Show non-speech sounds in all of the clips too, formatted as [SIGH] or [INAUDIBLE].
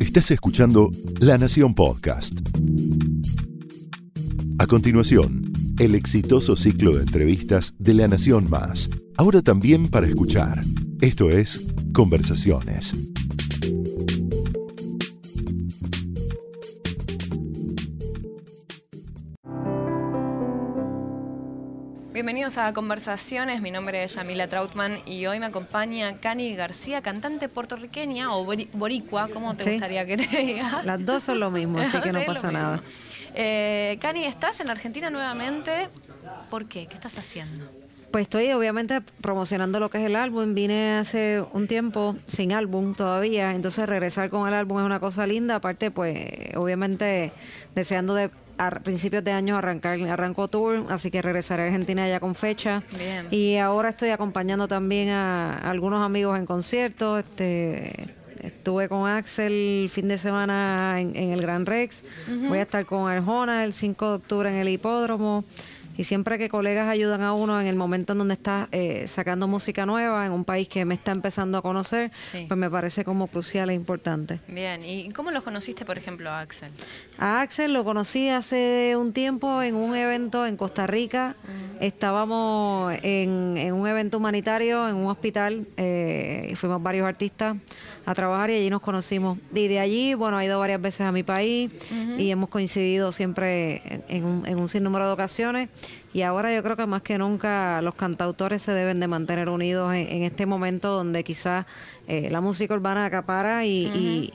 Estás escuchando La Nación Podcast. A continuación, el exitoso ciclo de entrevistas de La Nación Más, ahora también para escuchar. Esto es Conversaciones. Bienvenidos a Conversaciones, mi nombre es Yamila Trautman y hoy me acompaña Cani García, cantante puertorriqueña o boricua, ¿cómo te Sí. gustaría que te [LAUGHS] diga? Las dos son lo mismo, así que no [LAUGHS] pasa nada. Eh, Cani, ¿estás en la Argentina nuevamente? ¿Por qué? ¿Qué estás haciendo? Pues estoy obviamente promocionando lo que es el álbum. Vine hace un tiempo sin álbum todavía, entonces regresar con el álbum es una cosa linda. Aparte, pues obviamente deseando de a principios de año arrancar arranco tour, así que regresaré a Argentina ya con fecha. Bien. Y ahora estoy acompañando también a algunos amigos en conciertos. Este, estuve con Axel el fin de semana en, en el Gran Rex. Voy a estar con Arjona el 5 de octubre en el hipódromo. Y siempre que colegas ayudan a uno en el momento en donde está eh, sacando música nueva en un país que me está empezando a conocer, Sí. pues me parece como crucial e importante. Bien, ¿y cómo los conociste, por ejemplo, a Axel? A Axel lo conocí hace un tiempo en un evento en Costa Rica. Estábamos en, en un evento humanitario en un hospital eh, y fuimos varios artistas a trabajar y allí nos conocimos. Y de allí, bueno, ha ido varias veces a mi país y hemos coincidido siempre en, en un, en un sinnúmero de ocasiones. Y ahora yo creo que más que nunca los cantautores se deben de mantener unidos en, en este momento donde quizás eh, la música urbana acapara y, y-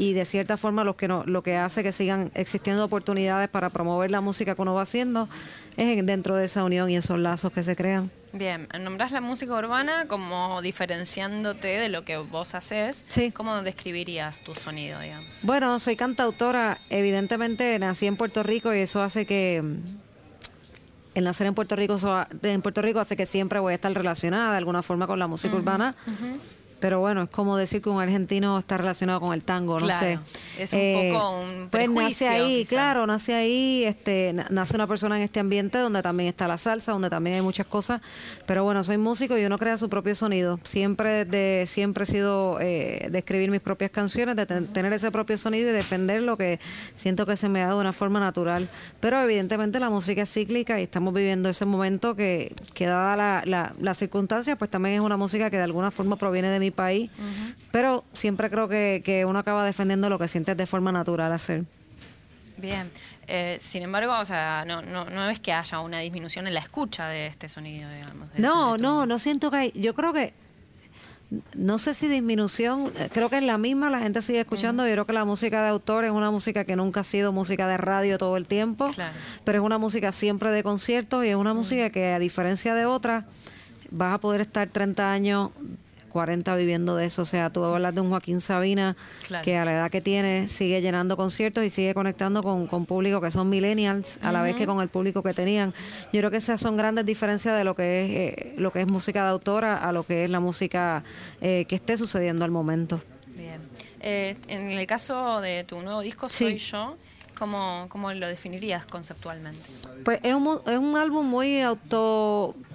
y de cierta forma lo que no, lo que hace que sigan existiendo oportunidades para promover la música que uno va haciendo es en- dentro de esa unión y esos lazos que se crean. Bien, nombrás la música urbana como diferenciándote de lo que vos haces. Sí. ¿Cómo describirías tu sonido, digamos? Bueno, soy cantautora, evidentemente nací en Puerto Rico y eso hace que mm, el nacer en Puerto Rico en Puerto Rico hace que siempre voy a estar relacionada de alguna forma con la música urbana. Pero bueno, es como decir que un argentino está relacionado con el tango, no sé. es un poco un Pues nace ahí, quizás. claro, nace ahí, este, na- nace una persona en este ambiente donde también está la salsa, donde también hay muchas cosas. Pero bueno, soy músico y uno crea su propio sonido. Siempre, de, siempre he sido eh, de escribir mis propias canciones, de ten- tener ese propio sonido y defender lo que siento que se me da de una forma natural. Pero evidentemente la música es cíclica y estamos viviendo ese momento que, que dada la, la, las circunstancias, pues también es una música que de alguna forma proviene de mi país. Pero siempre creo que, que uno acaba defendiendo lo que sientes de forma natural hacer. Bien. Eh, sin embargo, o sea, no, no, no es que haya una disminución en la escucha de este sonido, digamos. de- No, de no, no siento que hay. Yo creo que. No sé si disminución, eh, creo que es la misma, la gente sigue escuchando. Yo creo que la música de autor es una música que nunca ha sido música de radio todo el tiempo, Claro. pero es una música siempre de conciertos y es una música que, a diferencia de otras, vas a poder estar 30 años, 40 viviendo de eso. O sea, tú hablas de un Joaquín Sabina Claro. que a la edad que tiene sigue llenando conciertos y sigue conectando con, con público que son millennials a la vez que con el público que tenían. Yo creo que esas son grandes diferencias de lo que es eh, lo que es música de autora a lo que es la música eh, que esté sucediendo al momento. Bien. Eh, en el caso de tu nuevo disco, Sí. Soy Yo, ¿cómo, ¿cómo lo definirías conceptualmente? Pues es un, es un álbum muy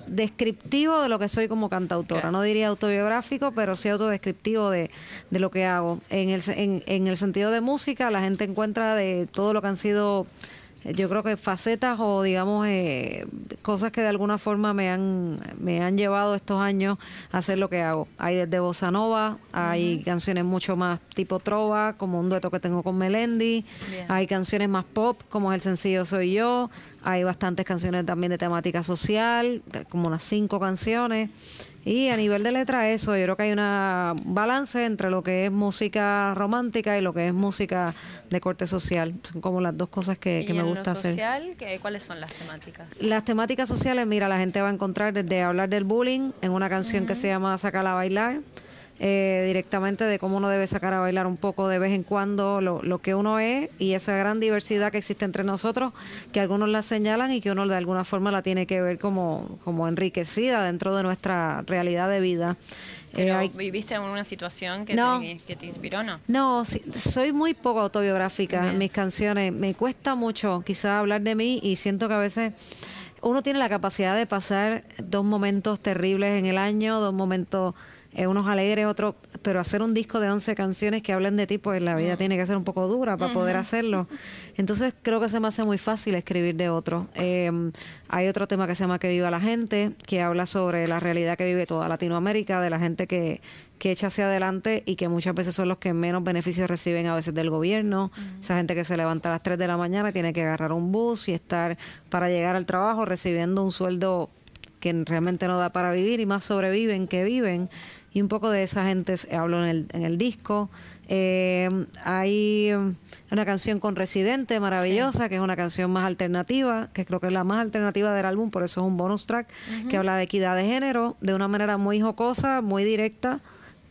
autodescriptivo de lo que soy como cantautora. Claro. No diría autobiográfico, pero sí autodescriptivo de, de lo que hago. En el, en, en el sentido de música, la gente encuentra de todo lo que han sido, yo creo que facetas o digamos eh, cosas que de alguna forma me han, me han llevado estos años a hacer lo que hago. Hay desde bossa nova, hay canciones mucho más tipo trova, como un dueto que tengo con Melendi, Bien. hay canciones más pop, como es el sencillo Soy Yo. Hay bastantes canciones también de temática social, como unas cinco canciones. Y a nivel de letra, eso, yo creo que hay una balance entre lo que es música romántica y lo que es música de corte social. Son como las dos cosas que, ¿Y que me en gusta lo hacer. social, ¿qué- ¿cuáles son las temáticas? Las temáticas sociales, mira, la gente va a encontrar desde hablar del bullying en una canción que se llama Sacar a bailar, eh, directamente de cómo uno debe sacar a bailar un poco de vez en cuando lo, lo que uno es y esa gran diversidad que existe entre nosotros, que algunos la señalan y que uno de alguna forma la tiene que ver como, como enriquecida dentro de nuestra realidad de vida. Eh, Pero, hay- ¿Viviste en una situación que, No. te, que te inspiró, no? no, soy muy poco autobiográfica en mis canciones. Me cuesta mucho quizás hablar de mí y siento que a veces uno tiene la capacidad de pasar dos momentos terribles en el año, dos momentos eh, unos alegres, otros, pero hacer un disco de 11 canciones que hablen de ti, pues la vida tiene que ser un poco dura para poder hacerlo. Entonces creo que se me hace muy fácil escribir de otro. Em, hay otro tema que se llama Que viva la gente, que habla sobre la realidad que vive toda Latinoamérica, de la gente que, que echa hacia adelante y que muchas veces son los que menos beneficios reciben a veces del gobierno. Esa gente que se levanta a las 3 de la mañana y tiene que agarrar un bus y estar para llegar al trabajo recibiendo un sueldo que realmente no da para vivir y más sobreviven que viven. Y un poco de esa gente hablo en el, en el disco. Eh, hay una canción con Residente maravillosa, que es una canción más alternativa, que creo que es la más alternativa del álbum, por eso es un bonus track, que habla de equidad de género, de una manera muy jocosa, muy directa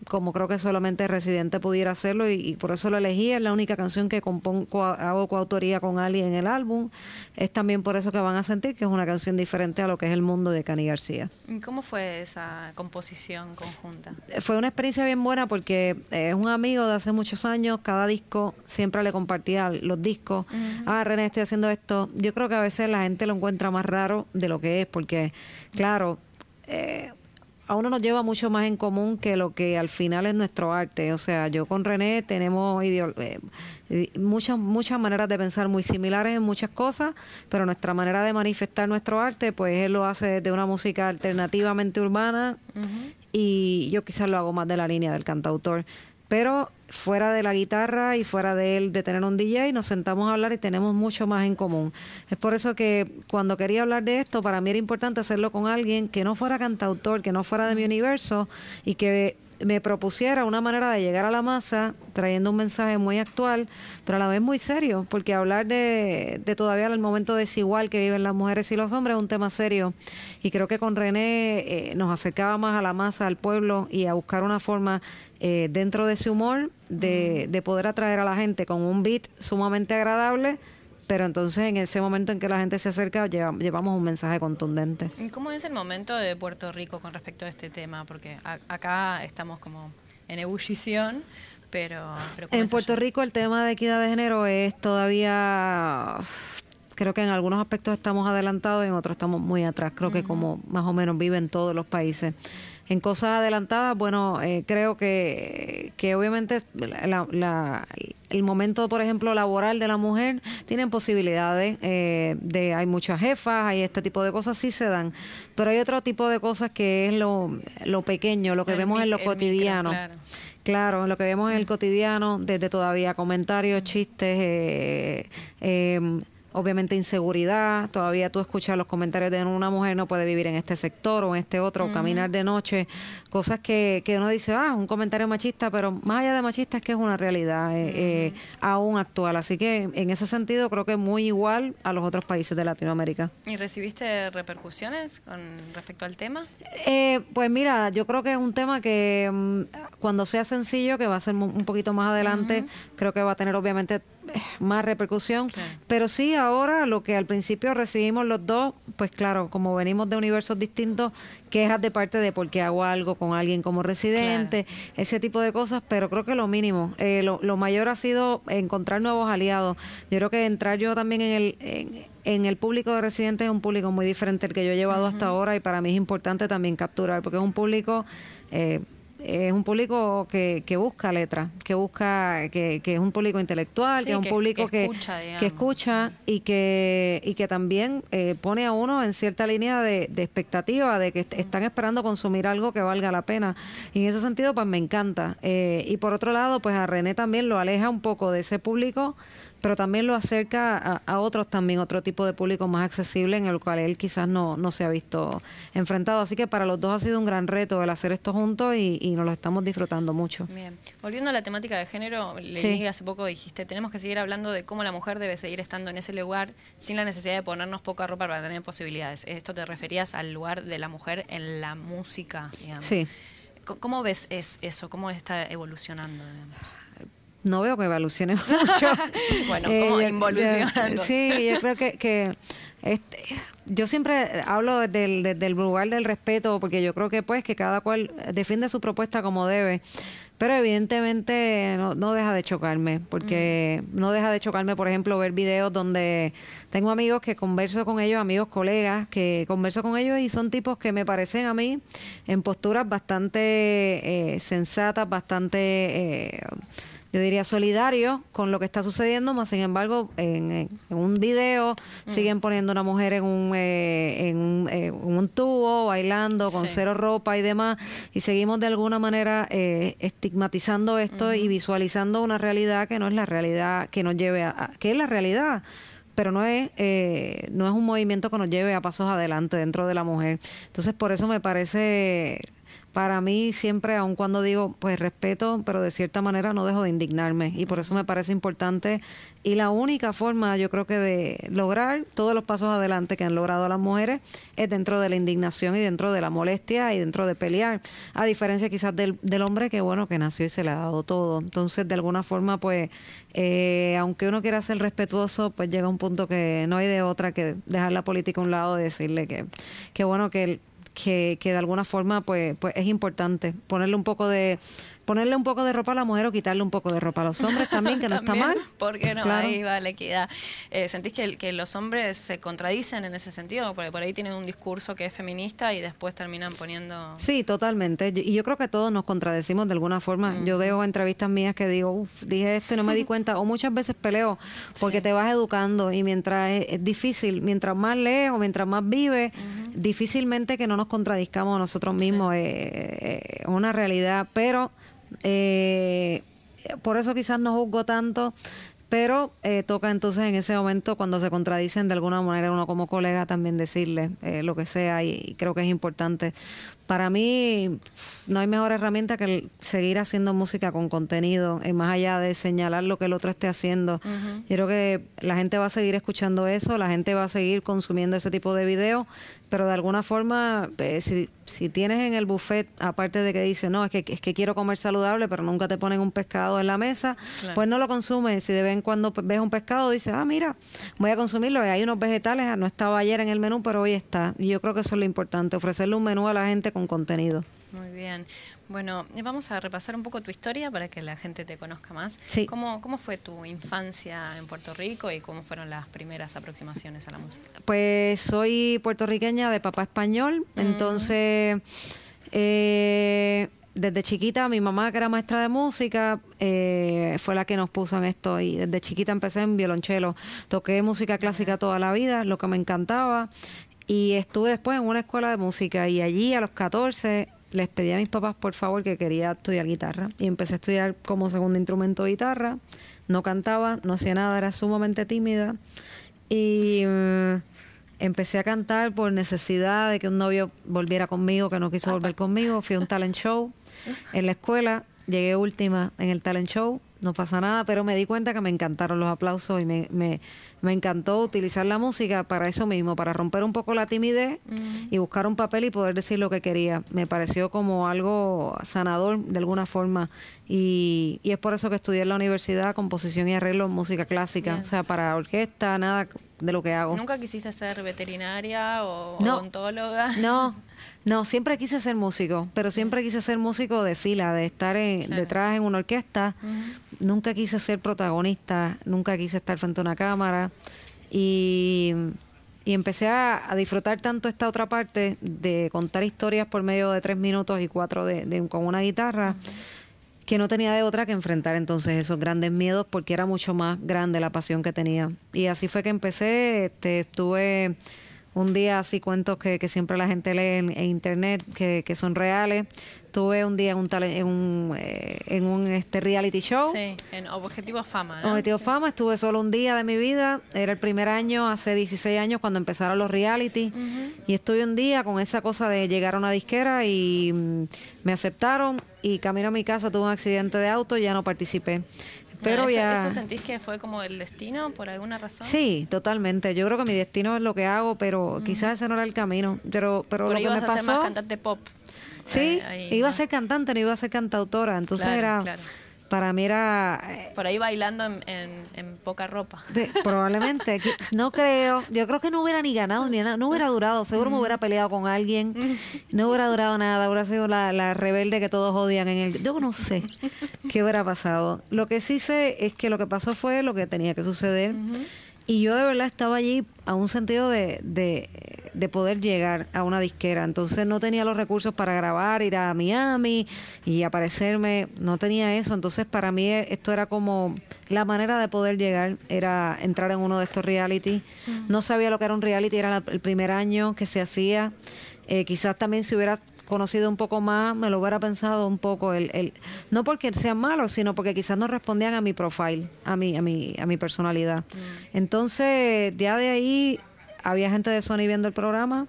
como creo que solamente Residente pudiera hacerlo y, por eso lo elegí. Es la única canción que compongo, hago coautoría con alguien en el álbum. Es también por eso que van a sentir que es una canción diferente a lo que es el mundo de Cani García. ¿Cómo fue esa composición conjunta? Fue una experiencia bien buena porque es un amigo de hace muchos años. Cada disco siempre le compartía los discos. Ah, René, estoy haciendo esto. Yo creo que a veces la gente lo encuentra más raro de lo que es porque, claro, eh, a uno nos lleva mucho más en común que lo que al final es nuestro arte. O sea, yo con René tenemos eh, muchas, muchas maneras de pensar muy similares en muchas cosas, pero nuestra manera de manifestar nuestro arte, pues él lo hace de una música alternativamente urbana y yo quizás lo hago más de la línea del cantautor. Pero fuera de la guitarra y fuera de él de tener un DJ, nos sentamos a hablar y tenemos mucho más en común. Es por eso que cuando quería hablar de esto, para mí era importante hacerlo con alguien que no fuera cantautor, que no fuera de mi universo y que me propusiera una manera de llegar a la masa trayendo un mensaje muy actual, pero a la vez muy serio, porque hablar de, todavía el momento desigual que viven las mujeres y los hombres es un tema serio. Y creo que con René eh, nos acercaba más a la masa, al pueblo y a buscar una forma eh, dentro de ese humor de, de poder atraer a la gente con un beat sumamente agradable pero entonces en ese momento en que la gente se acerca llevamos un mensaje contundente. ¿Y cómo es el momento de Puerto Rico con respecto a este tema? Porque acá estamos como en ebullición, pero... en Puerto Rico el tema de equidad de género es todavía... Creo que en algunos aspectos estamos adelantados y en otros estamos muy atrás. Creo que como más o menos viven todos los países en cosas adelantadas, bueno, eh, creo que, que obviamente la, el momento, por ejemplo, laboral de la mujer, tienen posibilidades eh, de, hay muchas jefas, hay este tipo de cosas, sí se dan, pero hay otro tipo de cosas que es lo, lo pequeño, lo que vemos en lo cotidiano. claro. lo que vemos en el cotidiano, desde todavía comentarios, chistes, eh, eh, obviamente inseguridad, todavía tú escuchas los comentarios de una mujer no puede vivir en este sector o en este otro, o caminar de noche, cosas que, que uno dice, ah, un comentario machista, pero más allá de machista es que es una realidad eh, eh, aún actual. Así que en ese sentido creo que es muy igual a los otros países de Latinoamérica. ¿Y recibiste repercusiones con respecto al tema? Eh, pues mira, yo creo que es un tema que mm, cuando sea sencillo, que va a ser un poquito más adelante, creo que va a tener obviamente [LAUGHS] más repercusión. Pero sí, ahora lo que al principio recibimos los dos, pues claro, como venimos de universos distintos, quejas de parte de por qué hago algo con alguien como residente, ese tipo de cosas, pero creo que lo mínimo. Eh, lo, mayor ha sido encontrar nuevos aliados. Yo creo que entrar yo también en el... En, el público de residentes es un público muy diferente al que yo he llevado hasta ahora y para mí es importante también capturar, porque es un público eh, es un público que, que busca letra, que busca, que, que, es un público intelectual, que es un público que, que, escucha y que, y que también eh, pone a uno en cierta línea de, de expectativa, de que están esperando consumir algo que valga la pena. Y en ese sentido, pues me encanta. Eh, y por otro lado, pues a René también lo aleja un poco de ese público pero también lo acerca a, otros también, otro tipo de público más accesible en el cual él quizás no, no se ha visto enfrentado. Así que para los dos ha sido un gran reto el hacer esto juntos y, y nos lo estamos disfrutando mucho. Bien, volviendo a la temática de género, leí hace poco dijiste, tenemos que seguir hablando de cómo la mujer debe seguir estando en ese lugar sin la necesidad de ponernos poca ropa para tener posibilidades. Esto te referías al lugar de la mujer en la música, digamos. Sí. ¿Cómo ves eso? ¿Cómo está evolucionando? No veo que evolucione [LAUGHS] mucho. [LAUGHS] bueno, como eh, involucionando. sí, yo creo que, que este, yo siempre hablo desde el, lugar del respeto, porque yo creo que pues que cada cual defiende su propuesta como debe. Pero evidentemente no, no deja de chocarme, porque no deja de chocarme, por ejemplo, ver videos donde tengo amigos que converso con ellos, amigos, colegas, que converso con ellos y son tipos que me parecen a mí en posturas bastante eh, sensatas, bastante... Eh, yo diría solidario con lo que está sucediendo, más sin embargo, en, un video siguen poniendo una mujer en un, eh, en, un, eh, un, tubo, bailando, con cero ropa y demás, y seguimos de alguna manera eh, estigmatizando esto y visualizando una realidad que no es la realidad que nos lleve a, que es la realidad pero no es no es un movimiento que nos lleve a pasos adelante dentro de la mujer. Entonces por eso me parece para mí siempre, aun cuando digo, pues respeto, pero de cierta manera no dejo de indignarme. Y por eso me parece importante. Y la única forma, yo creo que de lograr todos los pasos adelante que han logrado las mujeres es dentro de la indignación y dentro de la molestia y dentro de pelear. A diferencia quizás del, del hombre que, bueno, que nació y se le ha dado todo. Entonces, de alguna forma, pues, eh, aunque uno quiera ser respetuoso, pues llega un punto que no hay de otra que dejar la política a un lado y decirle que, que bueno, que que, que de alguna forma pues, pues es importante ponerle un poco de ponerle un poco de ropa a la mujer o quitarle un poco de ropa a los hombres también, que no está mal. Porque no, ahí va la equidad. Eh, ¿Sentís que, que los hombres se contradicen en ese sentido? Porque por ahí tienen un discurso que es feminista y después terminan poniendo... Sí, totalmente. Y yo creo que todos nos contradecimos de alguna forma. Yo veo entrevistas mías que digo, uff, dije esto y no me di [LAUGHS] cuenta. O muchas veces peleo porque te vas educando y mientras es, difícil, mientras más lees o mientras más vives, difícilmente que no nos contradizcamos nosotros mismos. Es eh, una realidad, pero eh, por eso quizás no juzgo tanto, pero eh, toca entonces en ese momento cuando se contradicen de alguna manera uno como colega también decirle eh, lo que sea y, creo que es importante. Para mí no hay mejor herramienta que seguir haciendo música con contenido, y más allá de señalar lo que el otro esté haciendo. Yo creo que la gente va a seguir escuchando eso, la gente va a seguir consumiendo ese tipo de videos pero de alguna forma, eh, si, si, tienes en el buffet, aparte de que dice, no, es que, es que quiero comer saludable, pero nunca te ponen un pescado en la mesa, pues no lo consumes. Si de vez en cuando ves un pescado, dices, ah, mira, voy a consumirlo. Y hay unos vegetales, ah, no estaba ayer en el menú, pero hoy está. Y yo creo que eso es lo importante, ofrecerle un menú a la gente con contenido. Muy bien. Bueno, vamos a repasar un poco tu historia para que la gente te conozca más. ¿Cómo, ¿Cómo fue tu infancia en Puerto Rico y cómo fueron las primeras aproximaciones a la música? Pues soy puertorriqueña de papá español, mm. entonces eh, desde chiquita mi mamá que era maestra de música eh, fue la que nos puso en esto y desde chiquita empecé en violonchelo. Toqué música clásica toda la vida, lo que me encantaba. Y estuve después en una escuela de música y allí a los 14 les pedí a mis papás por favor que quería estudiar guitarra y empecé a estudiar como segundo instrumento guitarra. No cantaba, no hacía nada, era sumamente tímida y mm, empecé a cantar por necesidad de que un novio volviera conmigo, que no quiso volver [LAUGHS] conmigo. Fui a un talent show en la escuela, llegué última en el talent show, no pasa nada, pero me di cuenta que me encantaron los aplausos y me, me, me encantó utilizar la música para eso mismo, para romper un poco la timidez y buscar un papel y poder decir lo que quería. Me pareció como algo sanador de alguna forma y, y es por eso que estudié en la universidad composición y arreglo en música clásica, o sea, para orquesta, nada de lo que hago. ¿Nunca quisiste ser veterinaria o odontóloga? No, [LAUGHS] no, siempre quise ser músico, pero siempre quise ser músico de fila, de estar detrás en una orquesta. Nunca quise ser protagonista, nunca quise estar frente a una cámara. Y, empecé a, disfrutar tanto esta otra parte de contar historias por medio de tres minutos y cuatro de, con una guitarra. que no tenía de otra que enfrentar entonces esos grandes miedos porque era mucho más grande la pasión que tenía. Y así fue que empecé, este, estuve un día así cuentos que, que siempre la gente lee en, internet, que, que, son reales. Tuve un día en un, en un, eh, en un este reality show. Sí, en Objetivo Fama. ¿no? Objetivo Fama, estuve solo un día de mi vida. Era el primer año, hace 16 años, cuando empezaron los reality. Y estuve un día con esa cosa de llegar a una disquera y mm, me aceptaron. Y camino a mi casa tuve un accidente de auto y ya no participé. Pero ya... ¿Eso sentís que fue como el destino por alguna razón? Sí, totalmente. Yo creo que mi destino es lo que hago, pero quizás ese no era el camino. Pero, pero lo que me pasó... A ser más cantante pop. Sí, iba a ser cantante, no iba a ser cantautora. Entonces era... para mí era... Eh, Por ahí bailando en, poca ropa. probablemente. No creo. Yo creo que no hubiera ni ganado ni nada. No hubiera durado. Seguro me hubiera peleado con alguien. [LAUGHS] No hubiera durado nada. Hubiera sido la, rebelde que todos odian en el... Yo no sé qué hubiera pasado. Lo que sí sé es que lo que pasó fue lo que tenía que suceder. Y yo de verdad estaba allí a un sentido de, de, poder llegar a una disquera. Entonces no tenía los recursos para grabar, ir a Miami y aparecerme. No tenía eso. Entonces para mí esto era como la manera de poder llegar, era entrar en uno de estos reality. No sabía lo que era un reality, era el primer año que se hacía. Eh, quizás también si hubiera conocido un poco más, me lo hubiera pensado un poco, el, el, no porque sean malos, sino porque quizás no respondían a mi profile, a mi, a mi, a mi personalidad. Entonces, ya de ahí había gente de Sony viendo el programa.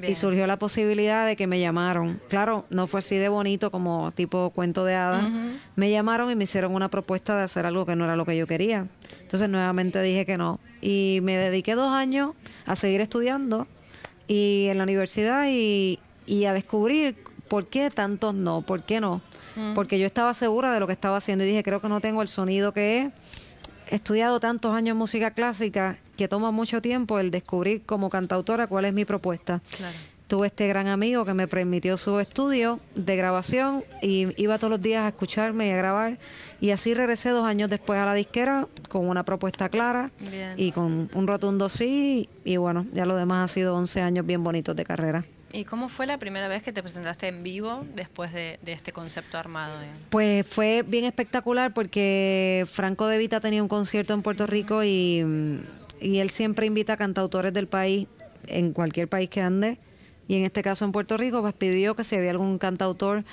Y surgió la posibilidad de que me llamaron. Claro, no fue así de bonito como tipo cuento de hadas. Me llamaron y me hicieron una propuesta de hacer algo que no era lo que yo quería. Entonces nuevamente dije que no. Y me dediqué dos años a seguir estudiando y en la universidad y, y a descubrir por qué tantos no, por qué no. Mm. Porque yo estaba segura de lo que estaba haciendo y dije, creo que no tengo el sonido que es. He estudiado tantos años música clásica que toma mucho tiempo el descubrir como cantautora cuál es mi propuesta. Tuve este gran amigo que me permitió su estudio de grabación y iba todos los días a escucharme y a grabar. Y así regresé dos años después a la disquera con una propuesta clara y con un rotundo sí. Y bueno, ya lo demás ha sido 11 años bien bonitos de carrera. ¿Y cómo fue la primera vez que te presentaste en vivo después de, este concepto armado? Pues fue bien espectacular porque Franco De Vita tenía un concierto en Puerto Rico y, y él siempre invita a cantautores del país, en cualquier país que ande, y en este caso en Puerto Rico, pues pidió que si había algún cantautor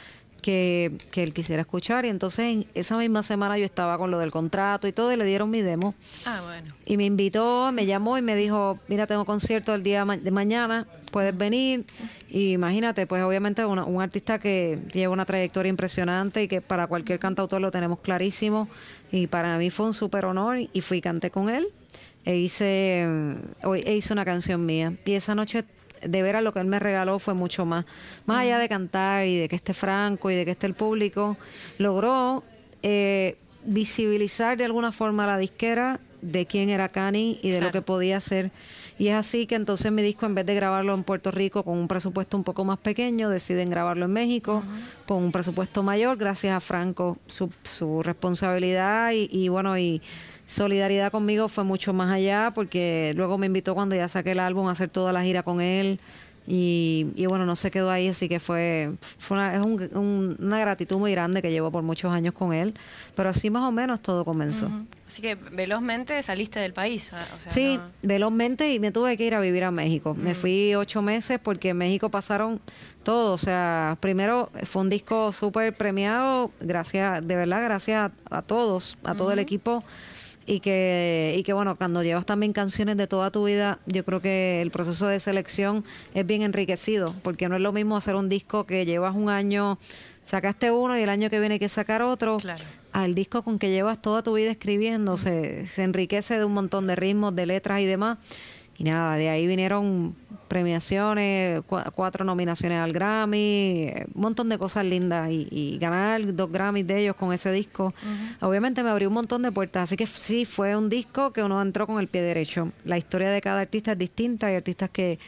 que, que, él quisiera escuchar. Y entonces en esa misma semana yo estaba con lo del contrato y todo y le dieron mi demo. Ah, bueno. Y me invitó, me llamó y me dijo, mira, tengo concierto el día de mañana, puedes venir. Y imagínate, pues obviamente un artista que lleva una trayectoria impresionante y que para cualquier cantautor lo tenemos clarísimo. Y para mí fue un súper honor y fui y canté con él. E hice, e hice una canción mía. Y esa noche de ver a lo que él me regaló fue mucho más. Más allá de cantar y de que esté Franco y de que esté el público, logró eh, visibilizar de alguna forma la disquera de quién era Cani y de lo que podía hacer. Y es así que entonces mi disco, en vez de grabarlo en Puerto Rico con un presupuesto un poco más pequeño, deciden grabarlo en México con un presupuesto mayor, gracias a Franco, su, su responsabilidad y, y bueno, y solidaridad conmigo fue mucho más allá porque luego me invitó cuando ya saqué el álbum a hacer toda la gira con él y, bueno, no se quedó ahí, así que fue, fue una, es una gratitud muy grande que llevo por muchos años con él, pero así más o menos todo comenzó. Así que velozmente saliste del país. sí, velozmente y me tuve que ir a vivir a México. Me fui ocho meses porque en México pasaron todo, o sea, primero fue un disco súper premiado, gracias, de verdad, gracias a, todos, a todo el equipo y que, y que bueno, cuando llevas también canciones de toda tu vida, yo creo que el proceso de selección es bien enriquecido, porque no es lo mismo hacer un disco que llevas un año, sacaste uno y el año que viene hay que sacar otro, al disco con que llevas toda tu vida escribiendo, se, se enriquece de un montón de ritmos, de letras y demás. Y nada, de ahí vinieron premiaciones, cuatro nominaciones al Grammy, un montón de cosas lindas y, ganar dos Grammys de ellos con ese disco. Obviamente me abrió un montón de puertas, así que sí, fue un disco que uno entró con el pie derecho. La historia de cada artista es distinta, hay artistas que,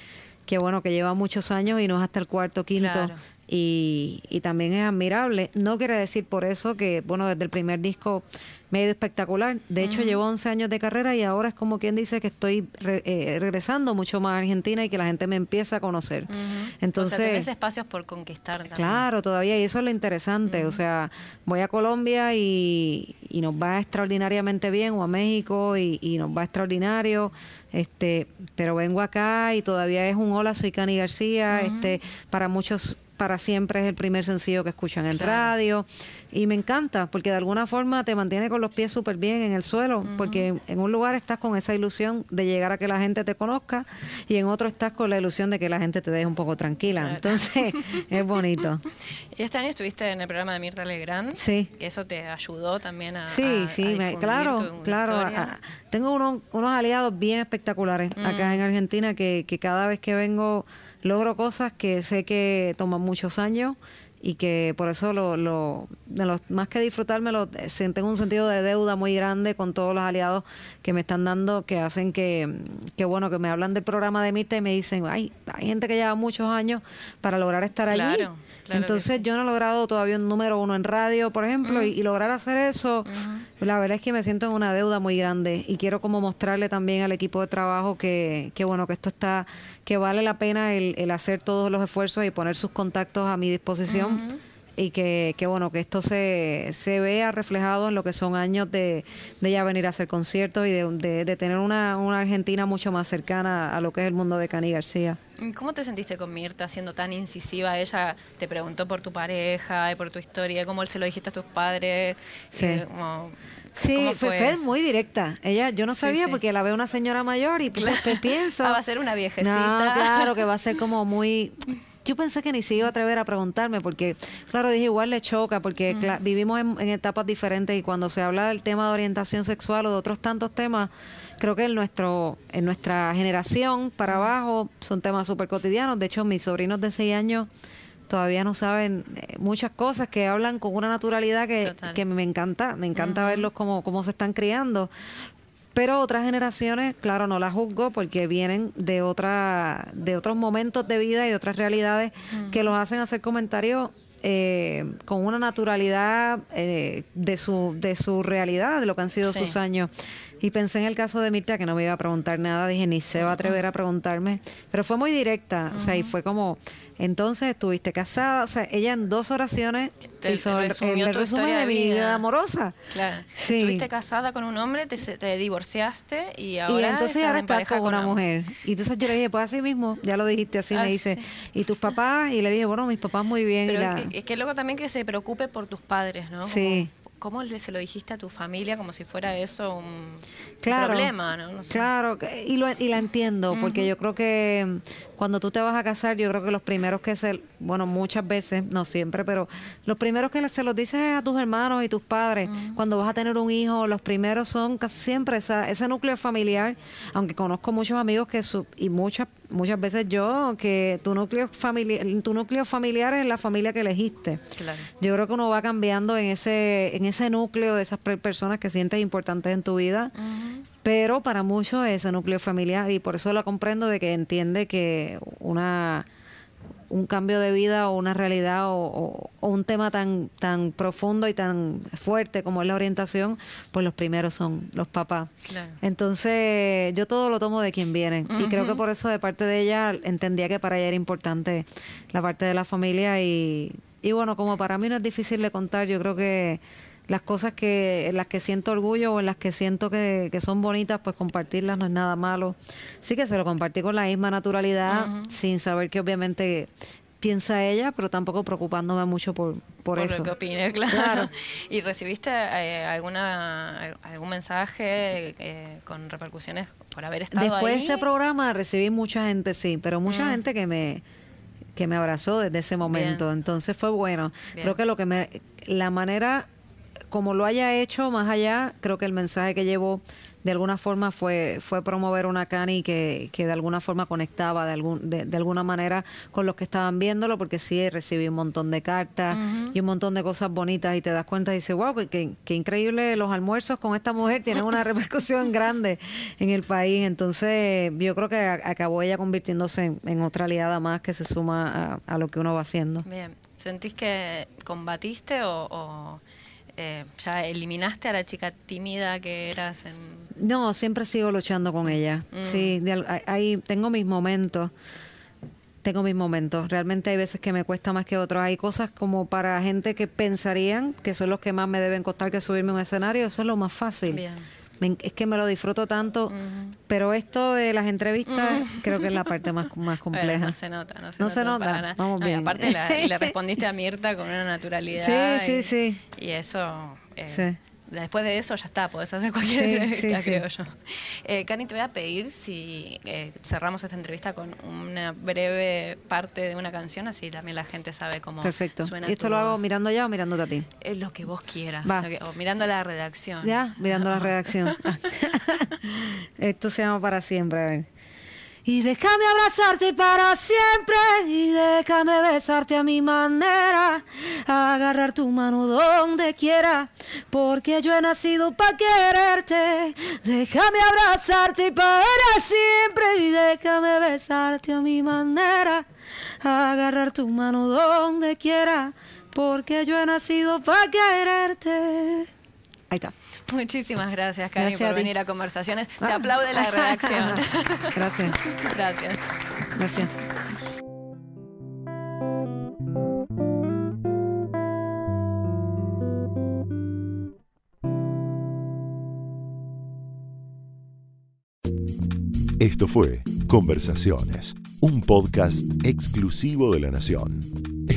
que bueno, que llevan muchos años y no es hasta el cuarto, quinto. Y, y también es admirable. No quiere decir por eso que, bueno, desde el primer disco medio espectacular. De hecho, llevo 11 años de carrera y ahora es como quien dice que estoy eh, regresando mucho más a Argentina y que la gente me empieza a conocer. Entonces, o espacios por conquistar. También. Claro, todavía, y eso es lo interesante. O sea, voy a Colombia y, y, nos va extraordinariamente bien, o a México y, y, nos va extraordinario. Este, pero vengo acá y todavía es un hola, soy Cani García. Este, para muchos para siempre es el primer sencillo que escuchan en radio. Y me encanta, porque de alguna forma te mantiene con los pies súper bien en el suelo, porque en un lugar estás con esa ilusión de llegar a que la gente te conozca y en otro estás con la ilusión de que la gente te deje un poco tranquila. Entonces, [LAUGHS] es bonito. Y este año estuviste en el programa de Mirta Legrand. Sí. Que eso te ayudó también a. Sí, sí, claro, claro. tengo unos, unos aliados bien espectaculares acá en Argentina que, que cada vez que vengo logro cosas que sé que toman muchos años y que por eso lo, lo, de los, más que disfrutármelo, eh, tengo un sentido de deuda muy grande con todos los aliados que me están dando, que hacen que, que bueno, que me hablan del programa de Mirta y me dicen, ay, hay gente que lleva muchos años para lograr estar allí. Entonces yo no he logrado todavía un número uno en radio, por ejemplo, y, lograr hacer eso, la verdad es que me siento en una deuda muy grande y quiero como mostrarle también al equipo de trabajo que, que bueno, que esto está, que vale la pena el, el hacer todos los esfuerzos y poner sus contactos a mi disposición y que, que, bueno, que esto se, se vea reflejado en lo que son años de, de ya venir a hacer conciertos y de, de, tener una, una, Argentina mucho más cercana a lo que es el mundo de Cani García. ¿Cómo te sentiste con Mirta siendo tan incisiva? Ella te preguntó por tu pareja y por tu historia, cómo se lo dijiste a tus padres. Sí. Eh, sí, fue, muy directa. Ella, yo no sabía porque la veo una señora mayor y pues pienso. Ah, va a ser una viejecita. No, claro que va a ser como muy yo pensé que ni se iba a atrever a preguntarme porque, claro, dije, igual le choca porque vivimos en, etapas diferentes y cuando se habla del tema de orientación sexual o de otros tantos temas, creo que en, nuestro, en nuestra generación para abajo son temas súper cotidianos. De hecho, mis sobrinos de 6 años todavía no saben eh, muchas cosas que hablan con una naturalidad que, que me encanta, me encanta verlos cómo, cómo se están criando. Pero otras generaciones, claro, no las juzgo porque vienen de otra, de otros momentos de vida y de otras realidades que los hacen hacer comentarios eh, con una naturalidad eh, de su de su realidad, de lo que han sido sus años. Y pensé en el caso de Mirta, que no me iba a preguntar nada, dije, ni se va a atrever a preguntarme, pero fue muy directa, o sea, y fue como, entonces estuviste casada, o sea, ella en dos oraciones hizo el, resumen de mi vida amorosa. Claro. Estuviste casada con un hombre, te, divorciaste y ahora. Y entonces ahora estás con, una, mujer. Y entonces yo le dije, pues así mismo, ya lo dijiste así, me ah, dice, ¿y tus papás? Y le dije, bueno, mis papás muy bien. es que luego también que se preocupe por tus padres, ¿no? Sí. ¿Cómo se lo dijiste a tu familia como si fuera eso un problema? ¿no? Claro, y, lo, y la entiendo, porque yo creo que cuando tú te vas a casar, yo creo que los primeros que se, bueno, muchas veces, no siempre, pero los primeros que se los dices a tus hermanos y tus padres, cuando vas a tener un hijo, los primeros son casi siempre esa, ese núcleo familiar, aunque conozco muchos amigos que, su, y muchas muchas veces yo, que tu núcleo familiar, tu núcleo familiar es la familia que elegiste. Yo creo que uno va cambiando en ese, en ese núcleo de esas personas que sientes importantes en tu vida. Pero para muchos ese núcleo familiar, y por eso lo comprendo de que entiende que una un cambio de vida o una realidad o, un tema tan tan profundo y tan fuerte como es la orientación, pues los primeros son los papás. Entonces, yo todo lo tomo de quien viene. Y creo que por eso de parte de ella entendía que para ella era importante la parte de la familia y, y bueno, como para mí no es difícil de contar, yo creo que las cosas que las que siento orgullo o en las que siento que, son bonitas, pues compartirlas no es nada malo. Sí que se lo compartí con la misma naturalidad, sin saber que obviamente piensa ella, pero tampoco preocupándome mucho por, por, eso. lo que opine, [LAUGHS] claro. ¿Y recibiste eh, alguna algún mensaje eh, con repercusiones por haber estado Después de ese programa recibí mucha gente, sí, pero mucha mm. gente que me que me abrazó desde ese momento. Entonces fue bueno. Creo que lo que me la manera como lo haya hecho más allá, creo que el mensaje que llevó de alguna forma fue fue promover una cani que, que de alguna forma conectaba de, algún, de, alguna manera con los que estaban viéndolo, porque sí recibí un montón de cartas y un montón de cosas bonitas y te das cuenta y dices, wow, qué, qué increíble los almuerzos con esta mujer, tienen una [LAUGHS] repercusión grande en el país. Entonces yo creo que acabó ella convirtiéndose en, otra aliada más que se suma a, lo que uno va haciendo. Bien, ¿sentís que combatiste o eh, ya eliminaste a la chica tímida que eras en... No, siempre sigo luchando con ella. Mm. Sí, ahí tengo mis momentos. Tengo mis momentos. Realmente hay veces que me cuesta más que otros. Hay cosas como para gente que pensarían que son los que más me deben costar que subirme a un escenario. Eso es lo más fácil. Bien es que me lo disfruto tanto, pero esto de las entrevistas creo que es la parte más, más [LAUGHS] compleja. no se nota, no se no nota. Se nota. Vamos bien. aparte le [LAUGHS] respondiste a Mirta con una naturalidad. Sí, sí, sí. Y eso... Eh, sí después de eso ya está, podés hacer cualquier entrevista, [LAUGHS] creo yo. Eh, Cani, te voy a pedir si eh, cerramos esta entrevista con una breve parte de una canción, así también la gente sabe cómo Perfecto. ¿Y esto lo hago mirando ya o mirándote a ti? Es lo que vos quieras. O, mirando la redacción. Ya, mirando la [LAUGHS] redacción. [LAUGHS] esto se llama para siempre, a ver. Y déjame abrazarte para siempre y déjame besarte a mi manera, agarrar tu mano donde quiera, porque yo he nacido para quererte. Déjame abrazarte para siempre y déjame besarte a mi manera, agarrar tu mano donde quiera, porque yo he nacido para quererte. Ahí está. Muchísimas gracias, Cari, por venir a Conversaciones. Te ah. aplaude la redacción. [LAUGHS] Gracias. Gracias. Gracias. Esto fue Conversaciones, un podcast exclusivo de La Nación.